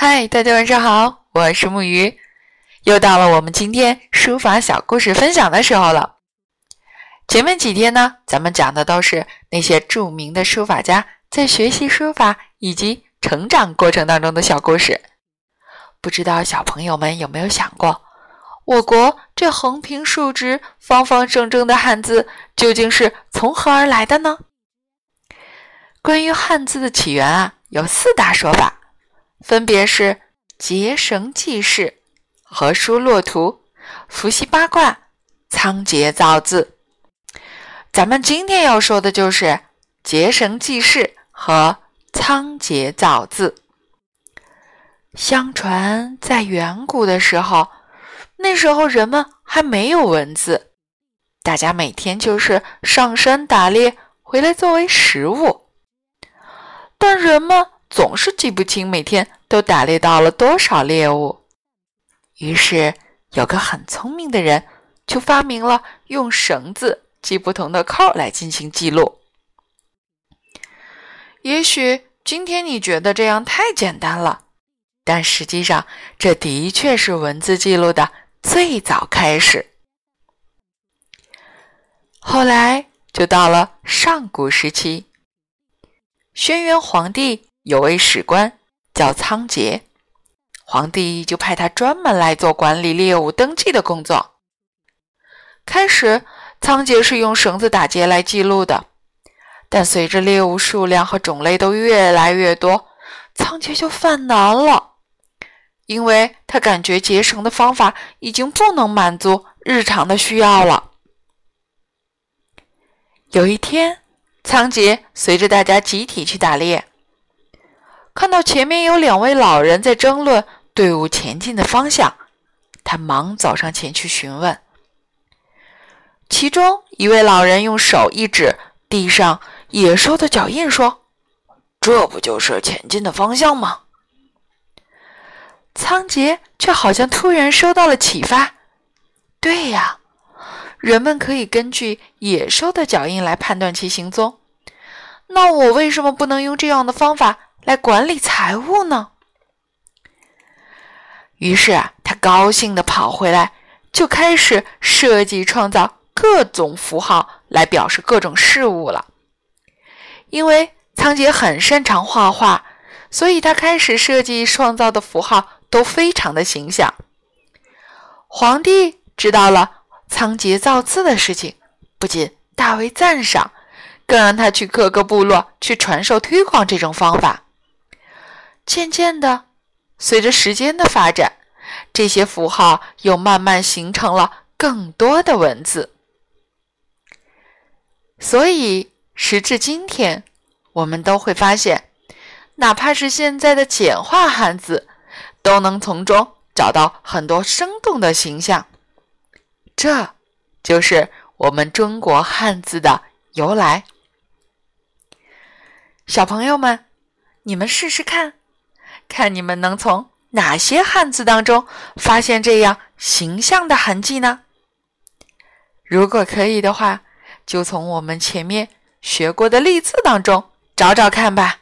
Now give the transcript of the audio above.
嗨，大家晚上好，我是木鱼，又到了我们今天书法小故事分享的时候了。前面几天呢，咱们讲的都是那些著名的书法家在学习书法以及成长过程当中的小故事。不知道小朋友们有没有想过，我国这横平竖直、方方正正的汉字究竟是从何而来的呢？关于汉字的起源啊，有四大说法。分别是结绳记事、和书洛图、伏羲八卦、仓颉造字。咱们今天要说的就是结绳记事和仓颉造字。相传在远古的时候，那时候人们还没有文字，大家每天就是上山打猎，回来作为食物。但人们。总是记不清每天都打猎到了多少猎物，于是有个很聪明的人就发明了用绳子系不同的扣来进行记录。也许今天你觉得这样太简单了，但实际上这的确是文字记录的最早开始。后来就到了上古时期，轩辕皇帝。有位史官叫仓颉，皇帝就派他专门来做管理猎物登记的工作。开始，仓颉是用绳子打结来记录的，但随着猎物数量和种类都越来越多，仓颉就犯难了，因为他感觉结绳的方法已经不能满足日常的需要了。有一天，仓颉随着大家集体去打猎。看到前面有两位老人在争论队伍前进的方向，他忙走上前去询问。其中一位老人用手一指地上野兽的脚印，说：“这不就是前进的方向吗？”仓颉却好像突然收到了启发：“对呀，人们可以根据野兽的脚印来判断其行踪，那我为什么不能用这样的方法？”来管理财务呢？于是啊，他高兴地跑回来，就开始设计创造各种符号来表示各种事物了。因为仓颉很擅长画画，所以他开始设计创造的符号都非常的形象。皇帝知道了仓颉造字的事情，不仅大为赞赏，更让他去各个部落去传授推广这种方法。渐渐的，随着时间的发展，这些符号又慢慢形成了更多的文字。所以，时至今天，我们都会发现，哪怕是现在的简化汉字，都能从中找到很多生动的形象。这就是我们中国汉字的由来。小朋友们，你们试试看。看你们能从哪些汉字当中发现这样形象的痕迹呢？如果可以的话，就从我们前面学过的例字当中找找看吧。